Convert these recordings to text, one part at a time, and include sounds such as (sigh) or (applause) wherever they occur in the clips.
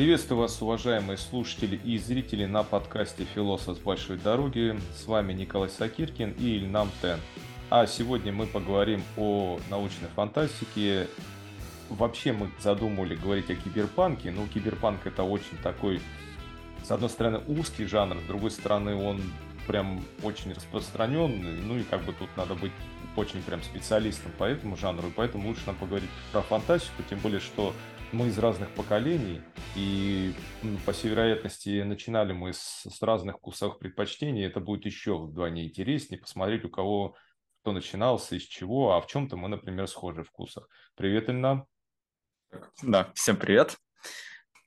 Приветствую вас, уважаемые слушатели и зрители на подкасте «Философ с большой дороги». С вами Николай Сакиркин и Ильнам Тен. А сегодня мы поговорим о научной фантастике. Вообще мы задумали говорить о киберпанке, но киберпанк это очень такой, с одной стороны, узкий жанр, с другой стороны, он прям очень распространенный, ну и как бы тут надо быть очень прям специалистом по этому жанру, и поэтому лучше нам поговорить про фантастику, тем более, что мы из разных поколений, и по всей вероятности начинали мы с, с разных вкусовых предпочтений, это будет еще вдвойне интереснее посмотреть, у кого кто начинался, из чего, а в чем-то мы, например, схожи в вкусах. Привет, Ильна. Да, всем привет.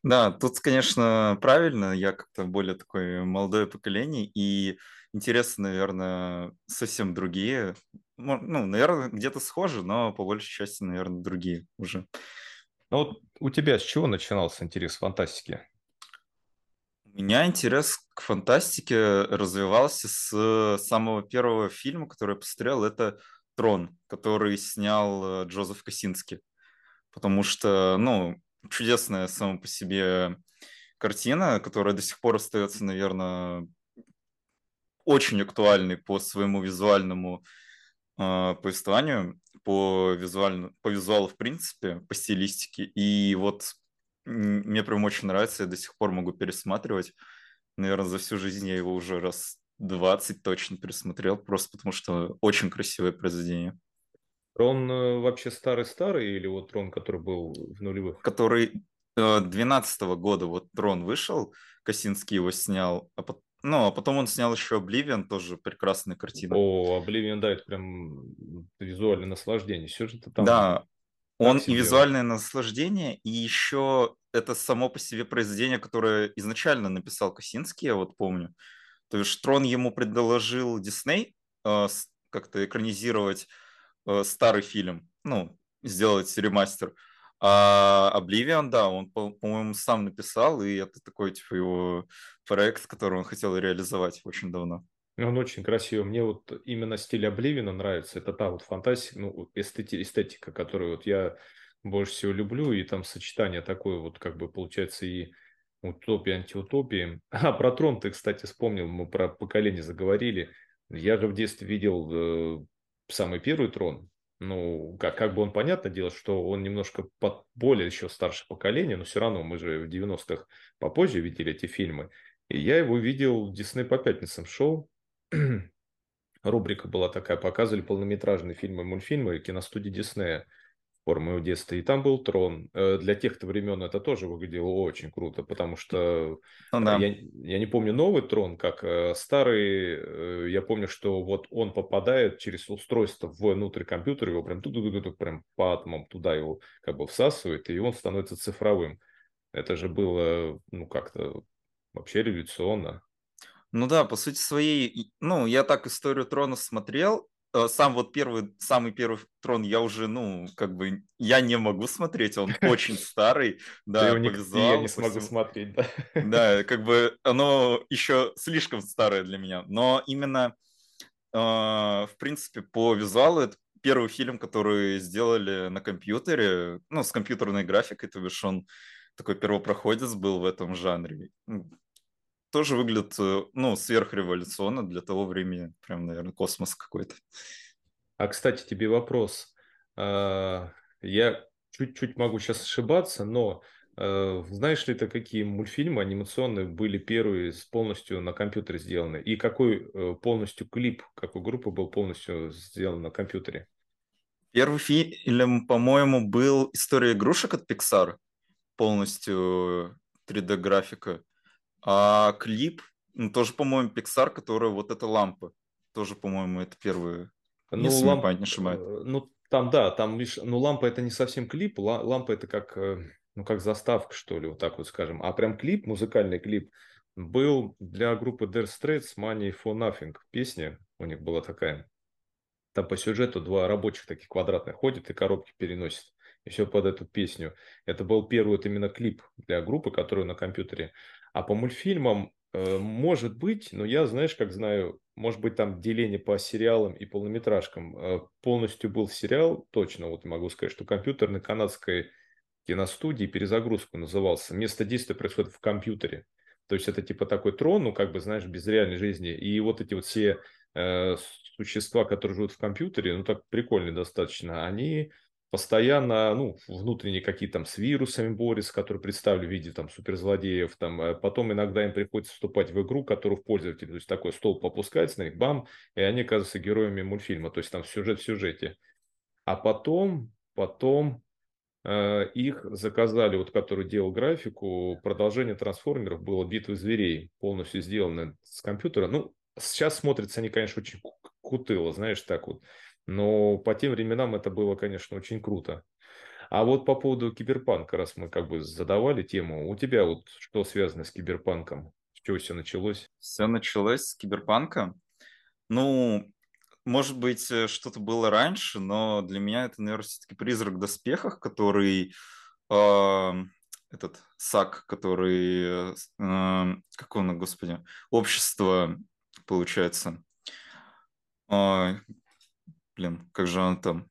Да, тут, конечно, правильно, я как-то более такое молодое поколение, и интересы, наверное, совсем другие. Ну, наверное, где-то схожи, но по большей части, наверное, другие уже. Ну вот у тебя с чего начинался интерес к фантастике? У меня интерес к фантастике развивался с самого первого фильма, который я посмотрел, это «Трон», который снял э, Джозеф Косинский. Потому что, ну, чудесная сама по себе картина, которая до сих пор остается, наверное, очень актуальной по своему визуальному э, повествованию по, визуально, по визуалу в принципе, по стилистике. И вот мне прям очень нравится, я до сих пор могу пересматривать. Наверное, за всю жизнь я его уже раз 20 точно пересмотрел, просто потому что очень красивое произведение. Трон э, вообще старый-старый или вот трон, который был в нулевых? Который 12 -го года вот трон вышел, Косинский его снял, а ну, а потом он снял еще Oblivion, тоже прекрасная картина. О, Oblivion, да, это прям визуальное наслаждение. Сюжет там... Да, он и визуальное наслаждение, и еще это само по себе произведение, которое изначально написал Косинский, я вот помню. То есть Трон ему предложил Дисней э, как-то экранизировать э, старый фильм, ну, сделать ремастер. А Oblivion, да, он, по-моему, сам написал, и это такой, типа, его проект, который он хотел реализовать очень давно. Он очень красивый. Мне вот именно стиль Обливина нравится. Это та вот фантастика, ну, эстети, эстетика, которую вот я больше всего люблю. И там сочетание такое вот, как бы, получается, и утопии, антиутопии. (laughs) А, про трон ты, кстати, вспомнил. Мы про поколение заговорили. Я же в детстве видел э, самый первый трон ну, как, как бы он, понятно дело, что он немножко под, более еще старше поколения, но все равно мы же в 90-х попозже видели эти фильмы. И я его видел в Дисней по пятницам шоу. (clears throat) Рубрика была такая, показывали полнометражные фильмы, мультфильмы киностудии Диснея пор моего детства. И там был трон. Э, для тех-то времен это тоже выглядело очень круто, потому что ну, да. я, я не помню новый трон, как э, старый. Э, я помню, что вот он попадает через устройство внутрь компьютера, его прям тут прям по атомам туда его как бы всасывает, и он становится цифровым. Это же было, ну, как-то вообще революционно. Ну да, по сути своей, ну, я так историю трона смотрел, Э, сам вот первый, самый первый трон я уже, ну, как бы, я не могу смотреть, он (laughs) очень старый, да, визуалу. Я не смогу смотреть, да. Да, (laughs) как бы оно еще слишком старое для меня, но именно, э, в принципе, по визуалу это первый фильм, который сделали на компьютере, ну, с компьютерной графикой, то бишь он такой первопроходец был в этом жанре тоже выглядит, э, ну, сверхреволюционно для того времени. Прям, наверное, космос какой-то. А, кстати, тебе вопрос. А, я чуть-чуть могу сейчас ошибаться, но э, знаешь ли ты, какие мультфильмы анимационные были первые полностью на компьютере сделаны? И какой э, полностью клип, какой группы был полностью сделан на компьютере? Первый фильм, по-моему, был «История игрушек» от Pixar, полностью 3D-графика. А клип, ну, тоже, по-моему, Pixar, которая вот эта лампа. Тоже, по-моему, это первые, ну, если ламп... не ошибает. Э, ну, там, да, там, видишь, ну, лампа это не совсем клип, лампа это как, э, ну, как заставка, что ли, вот так вот скажем. А прям клип, музыкальный клип, был для группы Dire Straits Money for Nothing. Песня у них была такая. Там по сюжету два рабочих таких квадратных ходят и коробки переносят. И все под эту песню. Это был первый вот именно клип для группы, которую на компьютере а по мультфильмам э, может быть, но я, знаешь, как знаю, может быть, там деление по сериалам и полнометражкам. Э, полностью был сериал, точно вот могу сказать, что компьютерной канадской киностудии, перезагрузку назывался. Место действия происходит в компьютере. То есть это типа такой трон, ну как бы, знаешь, без реальной жизни. И вот эти вот все э, существа, которые живут в компьютере, ну так прикольно достаточно, они постоянно, ну, внутренние какие-то там с вирусами борются, которые представили в виде там суперзлодеев, там, э, потом иногда им приходится вступать в игру, которую в пользователе, то есть такой столб опускается на них, бам, и они оказываются героями мультфильма, то есть там сюжет в сюжете. А потом, потом э, их заказали, вот который делал графику, продолжение трансформеров было «Битвы зверей», полностью сделано с компьютера. Ну, сейчас смотрятся они, конечно, очень кутыло, знаешь, так вот. Но по тем временам это было, конечно, очень круто. А вот по поводу киберпанка, раз мы как бы задавали тему, у тебя вот что связано с киберпанком? С чего все началось? Все началось с киберпанка. Ну, может быть, э, что-то было раньше, но для меня это, наверное, все-таки призрак в доспехах, который э, этот САК, который, э, как он, господи, общество, получается, э, блин, как же он там,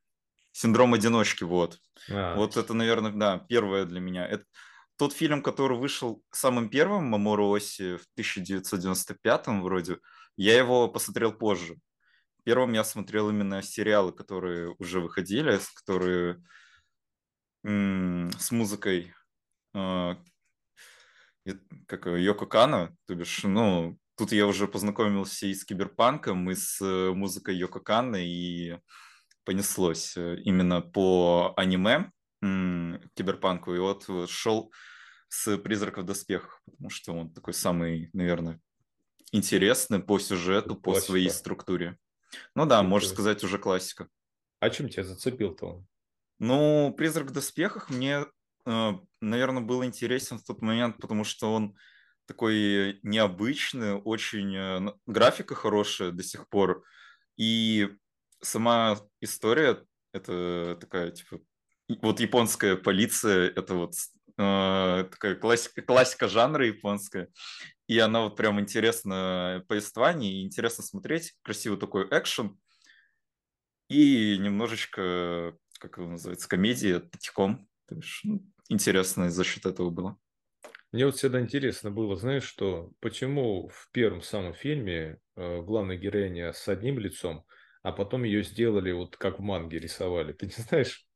синдром одиночки, вот. А. Вот это, наверное, да, первое для меня. Это тот фильм, который вышел самым первым, Мамору Оси, в 1995 вроде, я его посмотрел позже. Первым я смотрел именно сериалы, которые уже выходили, которые с музыкой э, как Йоко Кано, то бишь, ну, тут я уже познакомился и с киберпанком, и с э, музыкой Йоко Кано, и понеслось э, именно по аниме киберпанку, и вот шел с «Призраков в доспехах», потому что он такой самый, наверное, интересный по сюжету, Классика. по своей структуре. Ну да, можно сказать, уже классика. А чем тебя зацепил-то он? Ну, «Призрак в доспехах» мне, э, наверное, был интересен в тот момент, потому что он такой необычный, очень э, графика хорошая до сих пор. И сама история, это такая, типа, вот японская полиция, это вот э, такая классика, классика жанра японская. И она вот прям интересно повествование, и интересно смотреть. Красивый такой экшен. И немножечко, как его называется, комедия тихом. То есть, ну, интересно за счет этого было. Мне вот всегда интересно было, знаешь, что почему в первом самом фильме э, главная героиня с одним лицом, а потом ее сделали вот как в манге рисовали. Ты не знаешь?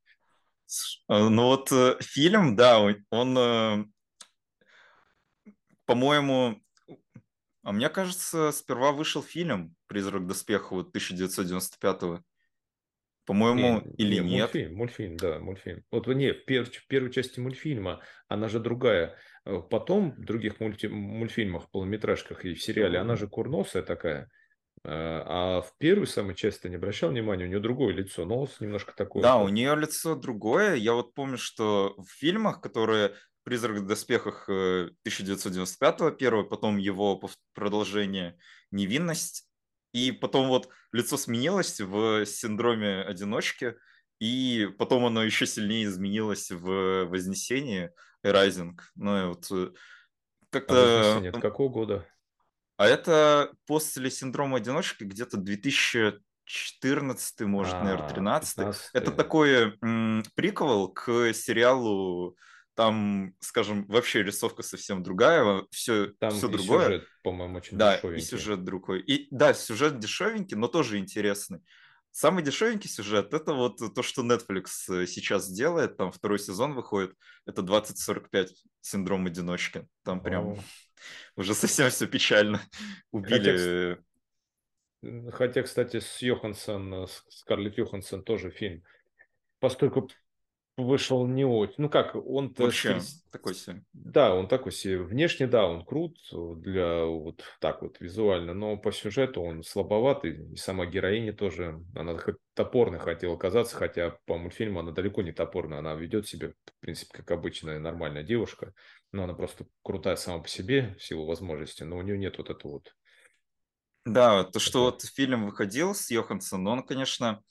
Э, ну вот э, фильм, да, он, э, по-моему, а мне кажется, сперва вышел фильм «Призрак доспеха» вот 1995 по-моему, не, или не, нет? Мультфильм, мультфильм, да, мультфильм. Вот не, в, пер, в первой части мультфильма, она же другая. Э, потом в других мульти, мультфильмах, полнометражках и в сериале, она же курносая такая. Э, а в первой самой части ты не обращал внимания, у нее другое лицо, нос немножко такое. Да, у нее лицо другое. Я вот помню, что в фильмах, которые «Призрак в доспехах» 1995-го э, первый, потом его продолжение «Невинность», и потом вот лицо сменилось в синдроме одиночки, и потом оно еще сильнее изменилось в Вознесении, Rising. Ну и вот э, как-то... А какого года? А это после синдрома одиночки где-то 2014, может, а, наверное, 13. Это такой м- приквел к сериалу там, скажем, вообще рисовка совсем другая, все, там все другое. сюжет, по-моему, очень да, дешевенький. и сюжет другой. И да, сюжет дешевенький, но тоже интересный. Самый дешевенький сюжет это вот то, что Netflix э, сейчас делает. Там второй сезон выходит. Это 2045 синдром одиночки. Там прям О. уже (laughs) совсем все печально. Убили. Хотя, хотя, кстати, с Йоханссон, э, с Скарлетт Йоханссон тоже фильм. Поскольку вышел не очень. Ну как, он вообще стиль... такой себе. Да, он такой себе. Внешне, да, он крут для вот так вот визуально, но по сюжету он слабоватый. И сама героиня тоже, она топорной хотела казаться, хотя по мультфильму она далеко не топорная. Она ведет себя, в принципе, как обычная нормальная девушка. Но она просто крутая сама по себе в силу возможностей, но у нее нет вот этого вот. Да, то, что вот фильм выходил с Йоханссон, он, конечно,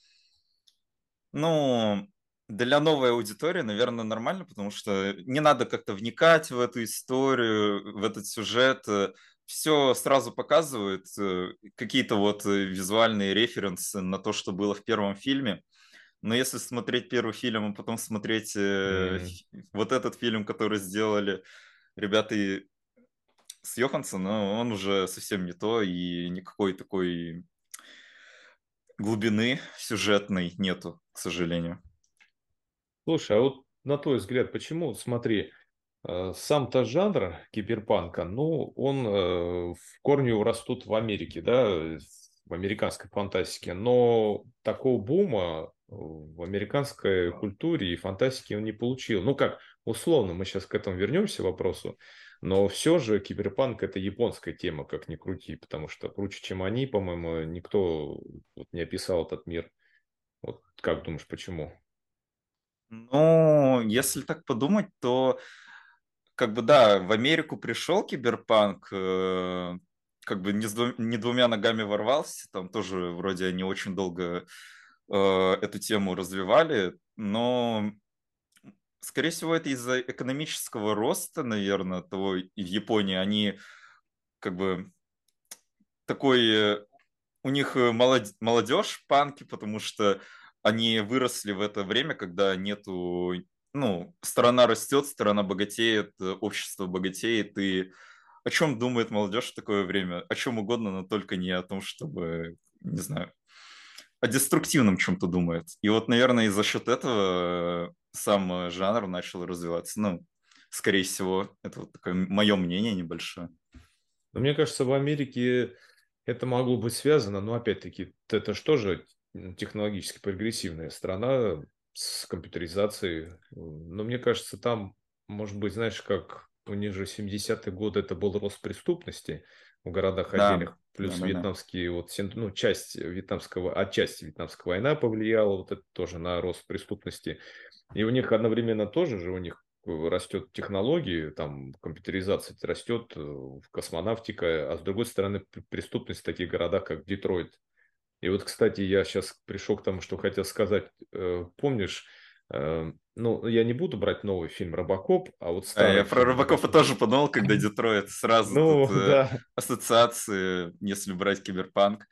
ну, для новой аудитории, наверное, нормально, потому что не надо как-то вникать в эту историю, в этот сюжет. Все сразу показывают, э, какие-то вот э, визуальные референсы на то, что было в первом фильме. Но если смотреть первый фильм, а потом смотреть э, mm. вот этот фильм, который сделали ребята с Йоханссон, он уже совсем не то, и никакой такой глубины сюжетной нету, к сожалению. Слушай, а вот на твой взгляд, почему, смотри, э, сам-то жанр киберпанка, ну, он э, в корне растут в Америке, да, в американской фантастике, но такого бума в американской культуре и фантастике он не получил. Ну как, условно, мы сейчас к этому вернемся вопросу, но все же киберпанк это японская тема, как ни крути, потому что круче, чем они, по-моему, никто вот не описал этот мир. Вот как думаешь, почему? Ну, если так подумать, то как бы да, в Америку пришел киберпанк, э, как бы не, с двум, не двумя ногами ворвался, там тоже вроде они очень долго э, эту тему развивали, но скорее всего это из-за экономического роста, наверное, того в Японии. Они как бы такой э, у них молодежь панки, потому что они выросли в это время, когда нету, ну, страна растет, страна богатеет, общество богатеет, и о чем думает молодежь в такое время? О чем угодно, но только не о том, чтобы, не знаю, о деструктивном чем-то думает. И вот, наверное, и за счет этого сам жанр начал развиваться. Ну, скорее всего, это вот такое мое мнение небольшое. Но мне кажется, в Америке это могло быть связано, но опять-таки, это что же технологически прогрессивная страна с компьютеризацией. Но мне кажется, там, может быть, знаешь, как у них же 70-е годы это был рост преступности в городах да. отдельных, плюс да, вьетнамские, да. вот, ну, часть вьетнамского, отчасти вьетнамская война повлияла вот это тоже на рост преступности. И у них одновременно тоже же у них растет технологии, там компьютеризация растет, э, космонавтика, а с другой стороны преступность в таких городах, как Детройт, и вот, кстати, я сейчас пришел к тому, что хотел сказать. Э, помнишь, э, ну, я не буду брать новый фильм «Робокоп», а вот старый... А я про «Робокопа» тоже подумал, когда Детройт. Сразу (laughs) ну, тут, э, да. ассоциации, если брать киберпанк.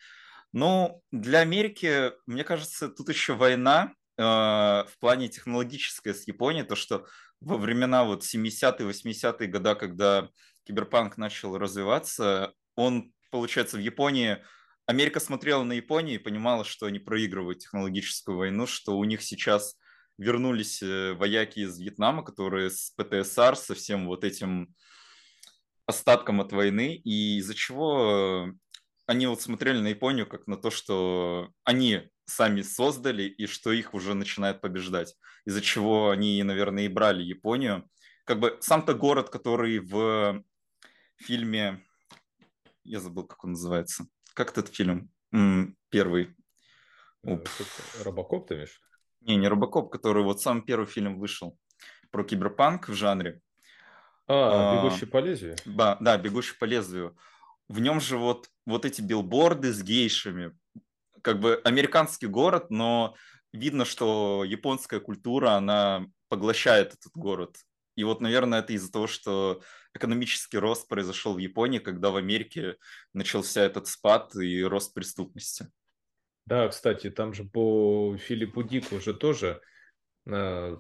Ну, для Америки, мне кажется, тут еще война э, в плане технологической с Японией, то, что во времена вот 70-е, 80-е года, когда киберпанк начал развиваться, он, получается, в Японии Америка смотрела на Японию и понимала, что они проигрывают технологическую войну, что у них сейчас вернулись э, вояки из Вьетнама, которые с ПТСР, со всем вот этим остатком от войны, и из-за чего они вот смотрели на Японию как на то, что они сами создали и что их уже начинает побеждать, из-за чего они, наверное, и брали Японию. Как бы сам-то город, который в фильме, я забыл, как он называется, как этот фильм? Первый. Э, Робокоп ты имеешь? Не, не Робокоп, который вот сам первый фильм вышел про киберпанк в жанре. А, «Бегущий по лезвию»? Да, да, «Бегущий по лезвию». В нем же вот, вот эти билборды с гейшами. Как бы американский город, но видно, что японская культура, она поглощает этот город. И вот, наверное, это из-за того, что экономический рост произошел в Японии, когда в Америке начался этот спад и рост преступности. Да, кстати, там же по Филиппу Дику уже тоже, э,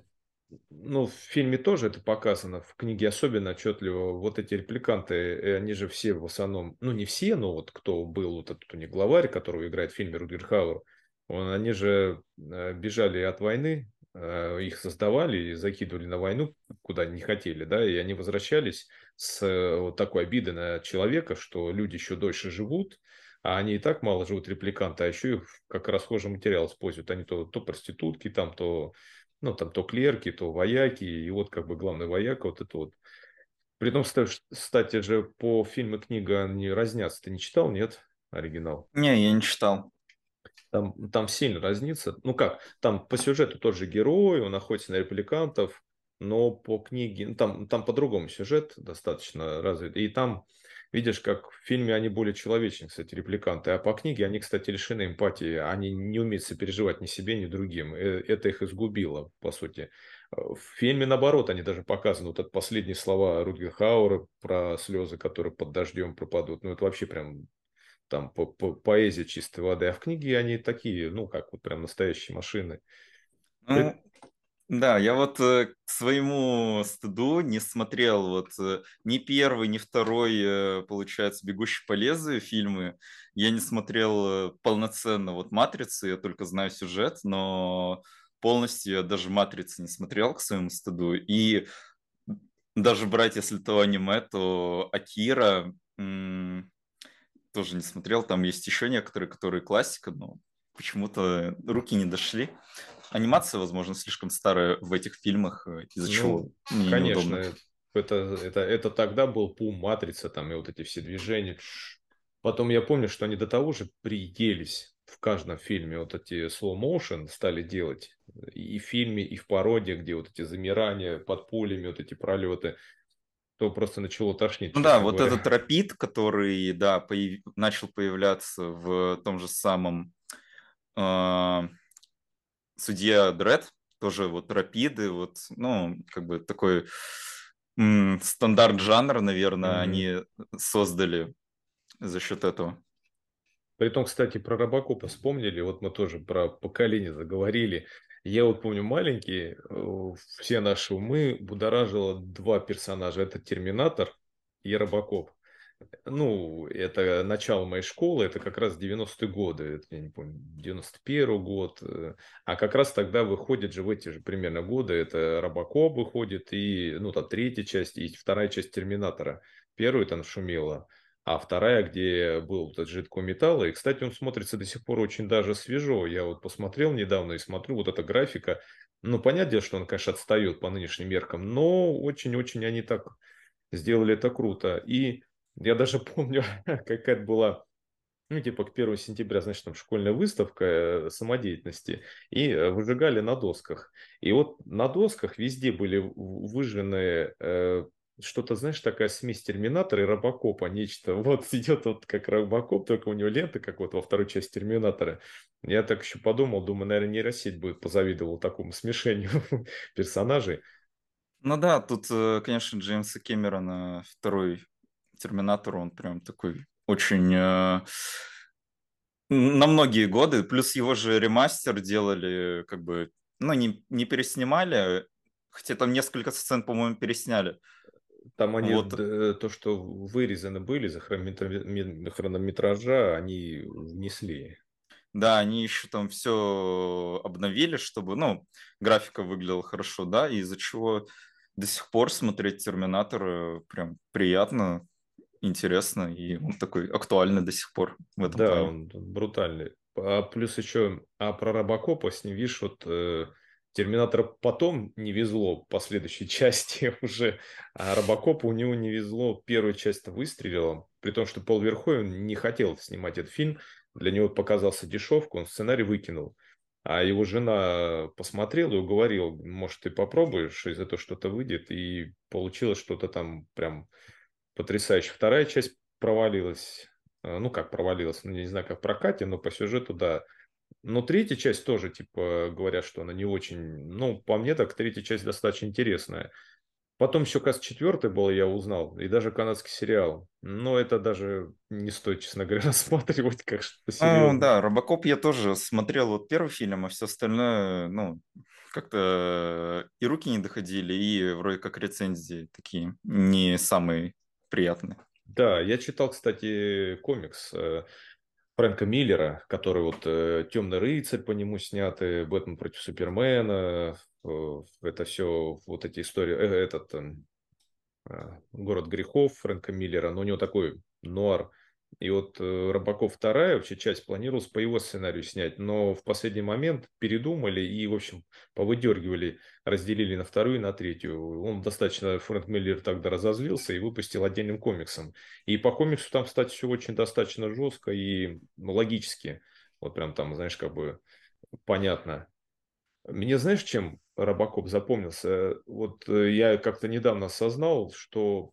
ну, в фильме тоже это показано, в книге особенно отчетливо. Вот эти репликанты, они же все в основном, ну, не все, но вот кто был, вот этот у них главарь, которого играет в фильме Рудгер Хауэр, он, они же э, бежали от войны, Э, их создавали и закидывали на войну, куда не хотели, да, и они возвращались с э, вот такой обидой на человека, что люди еще дольше живут, а они и так мало живут репликанты, а еще их как расхожий материал используют. Они то, то проститутки, там, то, ну, там, то клерки, то вояки, и вот как бы главный вояка, вот это вот. При том, кстати же, по фильму книга они разнятся. Ты не читал, нет, оригинал? Не, я не читал. Там, там сильно разнится. Ну как, там по сюжету тот же герой, он охотится на репликантов, но по книге, ну, там, там по-другому сюжет достаточно развит. И там, видишь, как в фильме они более человечны, кстати, репликанты, а по книге они, кстати, лишены эмпатии, они не умеют сопереживать ни себе, ни другим. Э, это их изгубило, по сути. В фильме, наоборот, они даже показаны, вот это последние слова Рудгер Хауэра про слезы, которые под дождем пропадут. Ну, это вообще прям там по, по, поэзия чистой воды, а в книге они такие, ну, как вот прям настоящие машины. Ну, да, я вот э, к своему стыду не смотрел вот э, ни первый, ни второй, э, получается, «Бегущий по лезвию» фильмы. Я не смотрел полноценно вот «Матрицу», я только знаю сюжет, но полностью я даже «Матрицы» не смотрел к своему стыду. И даже брать, если то аниме, то «Акира» м, тоже не смотрел. Там есть еще некоторые, которые классика, но почему-то руки не дошли анимация, возможно, слишком старая в этих фильмах, э, из-за ну, чего мне Конечно, неудобно. это, это, это тогда был пум матрица, там и вот эти все движения. Потом я помню, что они до того же приелись в каждом фильме вот эти slow motion стали делать и в фильме, и в пародии, где вот эти замирания под пулями, вот эти пролеты, то просто начало тошнить. Ну да, вот говоря. этот рапид, который, да, появ... начал появляться в том же самом э судья Дред, тоже вот рапиды, вот, ну, как бы такой м- стандарт жанра, наверное, mm-hmm. они создали за счет этого. Притом, кстати, про Робокопа вспомнили, вот мы тоже про поколение заговорили. Я вот помню маленький, э, все наши умы будоражило два персонажа. Это Терминатор и Робокоп ну, это начало моей школы, это как раз 90-е годы, это, я не помню, 91 год, э, а как раз тогда выходит же в эти же примерно годы, это Робокоп выходит, и, ну, там, третья часть, и вторая часть Терминатора. Первую там шумела, а вторая, где был этот жидкого металла, и, кстати, он смотрится до сих пор очень даже свежо. Я вот посмотрел недавно и смотрю, вот эта графика, ну, понятно, что он, конечно, отстает по нынешним меркам, но очень-очень они так сделали это круто. И я даже (laughs) помню, какая-то была ну, типа к 1 сентября, значит, там школьная выставка э, самодеятельности, и э, выжигали на досках. И вот на досках везде были выжжены э, что-то, знаешь, такая смесь Терминатора и Робокопа, нечто. (laughs) Вот идет вот как Робокоп, только у него лента, как вот во второй части Терминатора. Я так еще подумал, думаю, наверное, нейросеть будет позавидовал такому смешению (laughs) персонажей. Ну да, тут, э, конечно, Джеймса Кэмерона второй Терминатор, он прям такой очень... Э, на многие годы, плюс его же ремастер делали, как бы, ну, не, не переснимали, хотя там несколько сцен, по-моему, пересняли. Там они, вот. то, что вырезаны были за хронометража, они внесли. Да, они еще там все обновили, чтобы, ну, графика выглядела хорошо, да, из-за чего до сих пор смотреть Терминатор прям приятно интересно, и он такой актуальный до сих пор в этом Да, плане. он брутальный. А плюс еще, а про Робокопа с ним, видишь, вот э, Терминатора потом не везло по следующей (laughs) части уже, а Робокопа у него не везло, первая часть выстрелила, при том, что Пол Верховен не хотел снимать этот фильм, для него показался дешевку, он сценарий выкинул. А его жена посмотрела и уговорила, может, ты попробуешь, из этого что-то выйдет. И получилось что-то там прям потрясающе. Вторая часть провалилась. Э, ну, как провалилась, ну, не знаю, как в прокате, но по сюжету, да. Но третья часть тоже, типа, говорят, что она не очень... Ну, по мне так, третья часть достаточно интересная. Потом еще, кажется, четвертый был, я узнал, и даже канадский сериал. Но это даже не стоит, честно говоря, (laughs) рассматривать как что-то серьезное. Ну, да, Робокоп я тоже смотрел вот первый фильм, а все остальное, ну, как-то и руки не доходили, и вроде как рецензии такие не самые приятно. Да, я читал, кстати, комикс э, Фрэнка Миллера, который вот э, «Темный рыцарь» по нему сняты, «Бэтмен против Супермена», э, это все вот эти истории, этот эм, «Город грехов» Фрэнка Миллера, но у него такой нуар и вот э, Робоков вторая вообще часть планировалась по его сценарию снять, но в последний момент передумали и, в общем, повыдергивали, разделили на вторую и на третью. Он достаточно, Фрэнк Миллер тогда разозлился и выпустил отдельным комиксом. И по комиксу там, кстати, все очень достаточно жестко и ну, логически. Вот прям там, знаешь, как бы понятно. Мне знаешь, чем Робокоп запомнился? Вот э, я как-то недавно осознал, что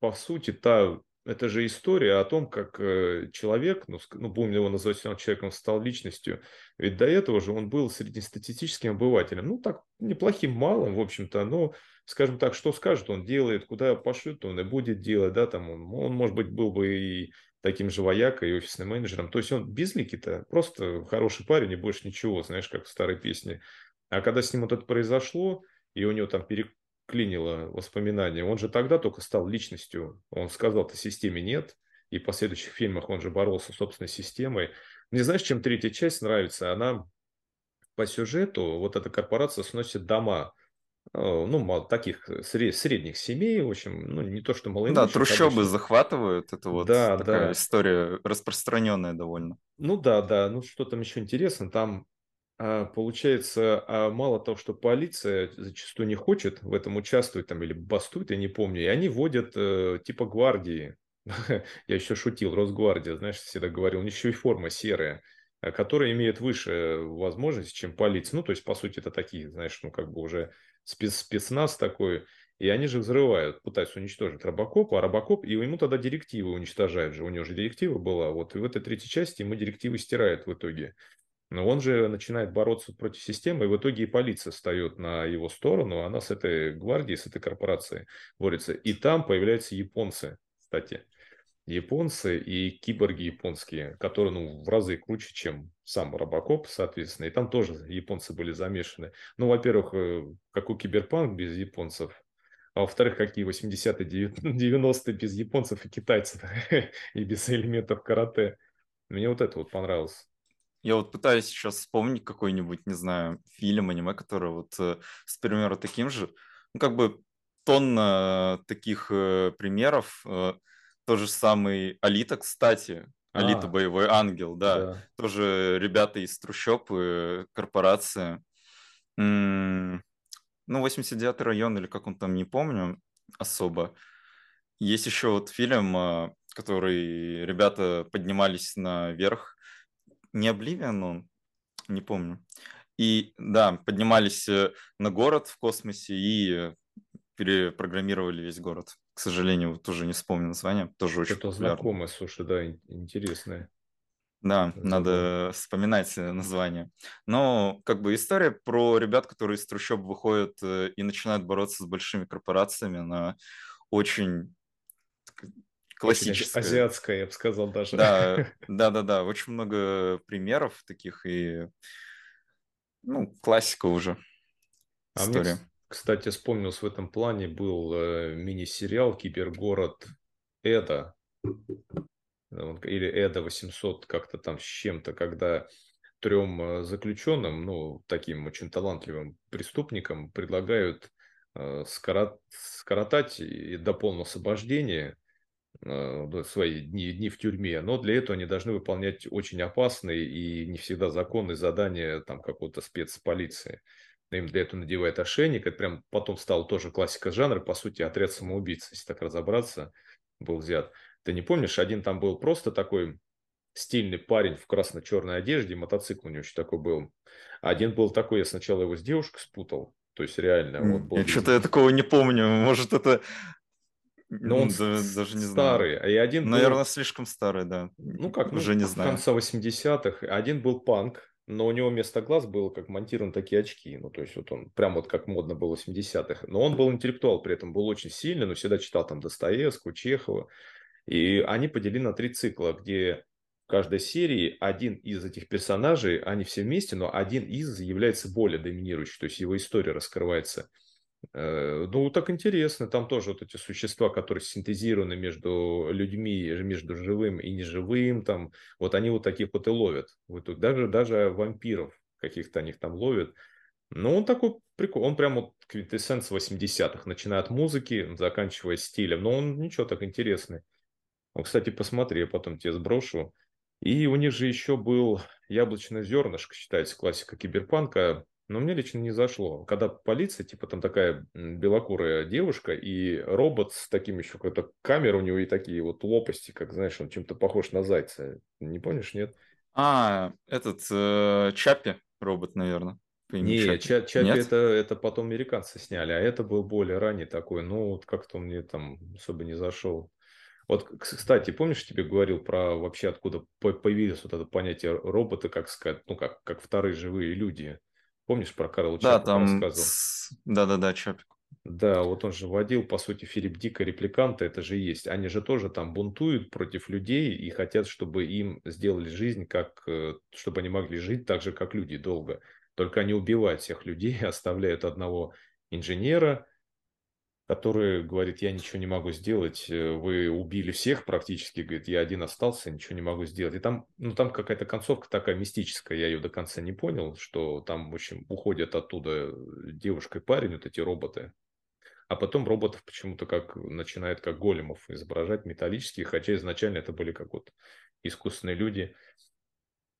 по сути та это же история о том, как э, человек, ну, ну будем его называть человеком, стал личностью. Ведь до этого же он был среднестатистическим обывателем. Ну, так, неплохим малым, в общем-то, но, скажем так, что скажет, он делает, куда пошлют, он и будет делать, да, там он, он может быть, был бы и таким же воякой, и офисным менеджером. То есть он безликий-то, просто хороший парень и больше ничего, знаешь, как в старой песне. А когда с ним вот это произошло, и у него там переклинило воспоминания, он же тогда только стал личностью. Он сказал, что системе нет, и в последующих фильмах он же боролся с собственной системой. Мне знаешь, чем третья часть нравится? Она по сюжету, вот эта корпорация сносит дома Э, ну, таких средних семей, в общем, ну, не то, что малоимущих. Да, трущобы обычно. захватывают, это вот да, такая да. история распространенная довольно. Ну да, да, ну что там еще интересно, там а, получается, а мало того, что полиция зачастую не хочет в этом участвовать там или бастует, я не помню, и они вводят э, типа гвардии, (laughs) я еще шутил, Росгвардия, знаешь, всегда говорил, у них еще и форма серая, э, которая имеет выше возможность, чем полиция. Ну, то есть, по сути, это такие, знаешь, ну, как бы уже спец спецназ такой, и они же взрывают, пытаются уничтожить Робокопа, а Робокоп, и ему тогда директивы уничтожают же, у него же директива была, вот, и в этой третьей части ему директивы стирают в итоге. Но он же начинает бороться против системы, и в итоге и полиция встает на его сторону, она с этой гвардией, с этой корпорацией борется. И там появляются японцы, кстати японцы и киборги японские, которые ну, в разы круче, чем сам Робокоп, соответственно. И там тоже японцы были замешаны. Ну, во-первых, э, какой киберпанк без японцев? А во-вторых, какие 80-е, 90-е без японцев и китайцев (laughs) и без элементов карате. Мне вот это вот понравилось. Я вот пытаюсь сейчас вспомнить какой-нибудь, не знаю, фильм, аниме, который вот э, с примером таким же. Ну, как бы тонна таких э, примеров. Э, то же самый Алита, кстати. Алита а, Боевой Ангел, да. да. Тоже ребята из трущоб, корпорация. ну, 89-й район, или как он там, не помню особо. Есть еще вот фильм, а, который ребята поднимались наверх. Не Обливиан он, не помню. И да, поднимались э, на город в космосе и перепрограммировали весь город. К сожалению, вот тоже не вспомню название, тоже очень Это знакомое, слушай, да, интересное. Да, Забыл. надо вспоминать э, название. Но как бы история про ребят, которые из трущоб выходят э, и начинают бороться с большими корпорациями, она очень классическая. Азиатская, я бы сказал даже. Да, да, да, да. Очень много примеров таких и ну, классика уже. А история. мне, кстати, вспомнился в этом плане, был э, мини-сериал «Кибергород Эда», или Эда 800, как-то там с чем-то, когда трем э, заключенным, ну, таким очень талантливым преступникам предлагают э, скорот, скоротать и до полного освобождения свои дни, дни в тюрьме, но для этого они должны выполнять очень опасные и не всегда законные задания там какого-то спецполиции им для этого надевает ошейник. Это прям потом стал тоже классика жанра, по сути, отряд самоубийц, если так разобраться, был взят. Ты не помнишь, один там был просто такой стильный парень в красно-черной одежде, мотоцикл у него еще такой был. Один был такой, я сначала его с девушкой спутал, то есть реально. Вот был... Что-то я такого не помню, может это... Но он да, даже не старый, знаю. и один Наверное, был... слишком старый, да. Ну как, уже ну, не знаю. конца 80-х. Один был панк, но у него вместо глаз было как монтированы такие очки. Ну, то есть вот он прям вот как модно было в 80-х. Но он был интеллектуал при этом, был очень сильный, но всегда читал там Достоевского, Чехова. И они поделили на три цикла, где в каждой серии один из этих персонажей, они все вместе, но один из является более доминирующим, то есть его история раскрывается. Э, ну, так интересно. Там тоже вот эти существа, которые синтезированы между людьми, между живым и неживым, там, вот они вот таких вот и ловят. Вот тут даже, даже вампиров каких-то них там ловят. Ну, он такой прикол. Он прям вот квинтэссенс 80-х, начиная от музыки, заканчивая стилем. Но он ничего так интересный. Ну, кстати, посмотри, я потом тебе сброшу. И у них же еще был яблочное зернышко, считается классика киберпанка. Но мне лично не зашло. Когда полиция, типа там такая белокурая девушка и робот с таким еще какой-то камерой у него и такие вот лопасти, как, знаешь, он чем-то похож на зайца. Не помнишь, нет? А, этот э, Чаппи робот, наверное. Не, Чаппи, Чаппи это, это потом американцы сняли, а это был более ранний такой. Ну, вот как-то он мне там особо не зашел. Вот, кстати, помнишь, тебе говорил про вообще откуда появилось вот это понятие робота, как сказать, ну, как, как вторые живые люди. Помнишь, про Карла Да, там... рассказывал? Да-да-да, Чапик. Да, вот он же вводил, по сути, Филипп Дика репликанта, это же есть. Они же тоже там бунтуют против людей и хотят, чтобы им сделали жизнь, как, э, чтобы они могли жить так же, как люди, долго. Только они убивают всех людей, (laughs) оставляют одного инженера, который говорит, я ничего не могу сделать, э, вы убили всех практически, говорит, я один остался, ничего не могу сделать. И там, ну, там какая-то концовка такая мистическая, я ее до конца не понял, что там, в общем, уходят оттуда девушка и парень, вот эти роботы, а потом роботов почему-то как начинает как големов изображать металлические, хотя изначально это были как вот искусственные люди.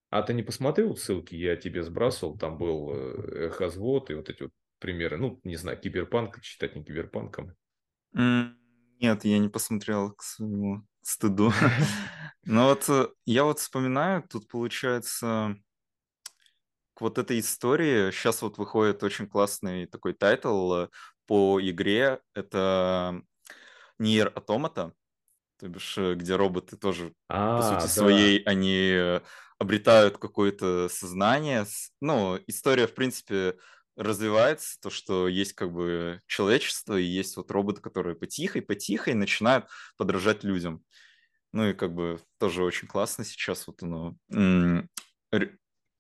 А ты не посмотрел ссылки, я тебе сбрасывал, там был э, эхозвод и вот эти вот примеры, ну, не знаю, киберпанк, читать не киберпанком. Нет, я не посмотрел к своему стыду. (laughs) (laughs) Но вот э, я вот вспоминаю, тут получается к вот этой истории сейчас вот выходит очень классный такой title э, по игре. Это Nier Automata, то бишь, э, где роботы тоже, а, по сути да. своей, они обретают какое-то сознание. Ну, история, в принципе, развивается, то, что есть как бы человечество, и есть вот роботы, которые потихой-потихой начинают подражать людям. Ну и как бы тоже очень классно сейчас вот оно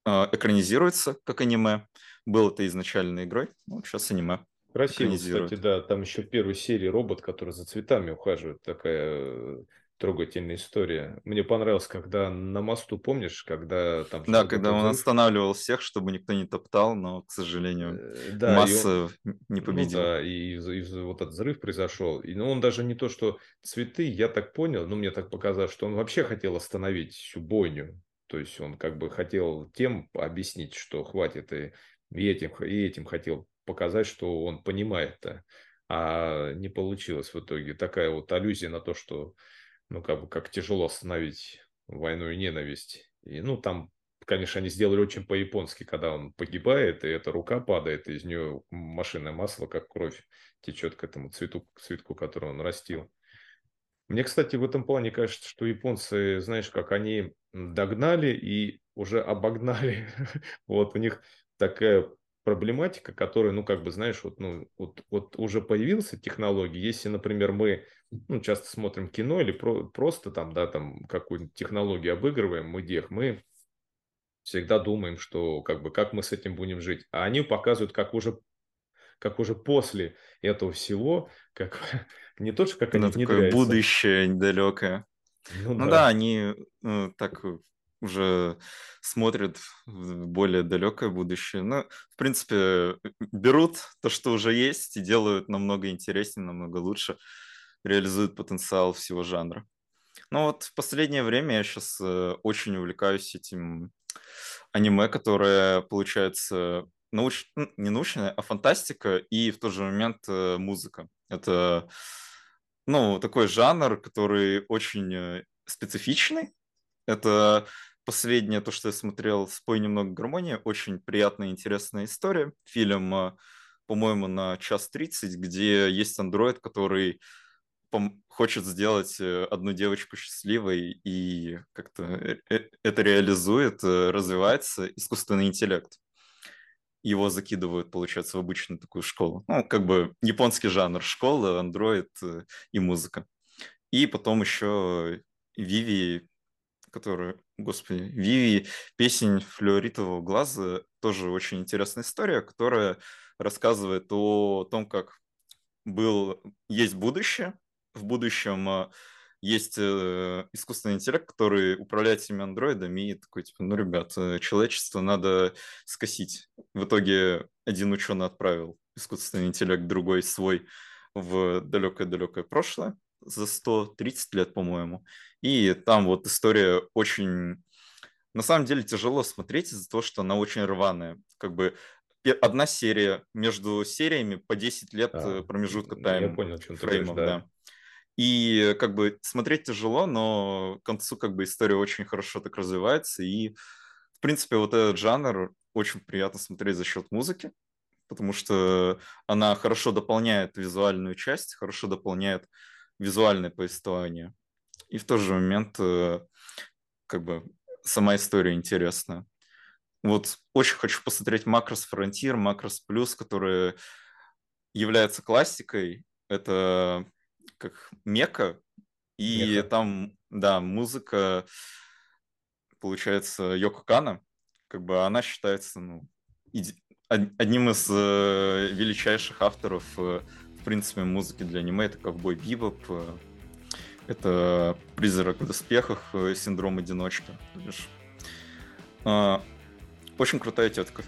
а, экранизируется как аниме. Было это изначально игрой, ну сейчас аниме. Красиво, кстати, да. Там еще в первой серии робот, который за цветами ухаживает. Такая э, трогательная история. Мне понравилось, когда на мосту, помнишь, когда там... Да, когда он останавливал всех, чтобы никто не топтал, но, к сожалению, да, масса он, не ну победила. Ну, да, и, и, и вот этот взрыв произошел. И, ну, он даже не то, что цветы, я так понял, ну, мне так показалось, что он вообще хотел остановить всю бойню. То есть он как бы хотел тем объяснить, что хватит, и, и, этим, и этим хотел показать, что он понимает это. А не получилось в итоге. Такая вот аллюзия на то, что ну, как бы, как тяжело остановить войну и ненависть. И, ну, там, конечно, они сделали очень по-японски, когда он погибает, и эта рука падает, из нее машинное масло, как кровь, течет к этому цвету, к цветку, который он растил. Мне, кстати, в этом плане кажется, что японцы, знаешь, как они догнали и уже обогнали. (laughs) вот у них такая проблематика, которая, ну, как бы, знаешь, вот, ну, вот, вот уже появился технологии. Если, например, мы ну, часто смотрим кино или про, просто там, да, там какую-нибудь технологию обыгрываем, мы дех, мы всегда думаем, что как бы как мы с этим будем жить. А они показывают, как уже как уже после этого всего, как (laughs) не то, что как они ну, такое будущее недалекое. Ну, ну да. да, они ну, так уже смотрят в более далекое будущее. Но, в принципе, берут то, что уже есть, и делают намного интереснее, намного лучше, реализуют потенциал всего жанра. Но вот в последнее время я сейчас э, очень увлекаюсь этим аниме, которое, получается, науч... не научная, а фантастика и в тот же момент э, музыка. Это ну, такой жанр, который очень э, специфичный. Это последнее, то, что я смотрел, «Спой немного гармония», очень приятная и интересная история. Фильм, э, по-моему, на час тридцать, где есть андроид, который хочет сделать э, одну девочку счастливой и как-то э, это реализует, развивается искусственный интеллект. Его закидывают, получается, в обычную такую школу. Ну, как бы японский жанр школы, андроид и музыка. И потом еще Виви которая, господи, Виви, песень флюоритового глаза, тоже очень интересная история, которая рассказывает о том, как был, есть будущее, в будущем а, есть э, искусственный интеллект, который управляет этими андроидами и такой, типа, ну, ребят, э, человечество надо скосить. В итоге один ученый отправил искусственный интеллект, другой свой в далекое-далекое прошлое за 130 лет, по-моему. И там вот история очень... На самом деле тяжело смотреть из-за того, что она очень рваная. Как бы одна серия, между сериями по 10 лет а, э, промежутка тайм. Я понял, чем фреймов, да. да. И как бы смотреть тяжело, но к концу как бы история очень хорошо так развивается. И в принципе вот этот жанр очень приятно смотреть за счет музыки, потому что она хорошо дополняет визуальную часть, хорошо дополняет визуальное повествование. И в тот же момент э, как бы сама история интересная. Вот очень хочу посмотреть Macros Frontier, Macros Plus, которые являются классикой. Это как мека, и Мека. там, да, музыка, получается, Йоко Кана, как бы она считается, ну, одним из э, величайших авторов, э, в принципе, музыки для аниме. Это Ковбой Бибоп, э, это Призрак в доспехах, синдром одиночки. Очень крутая тетка.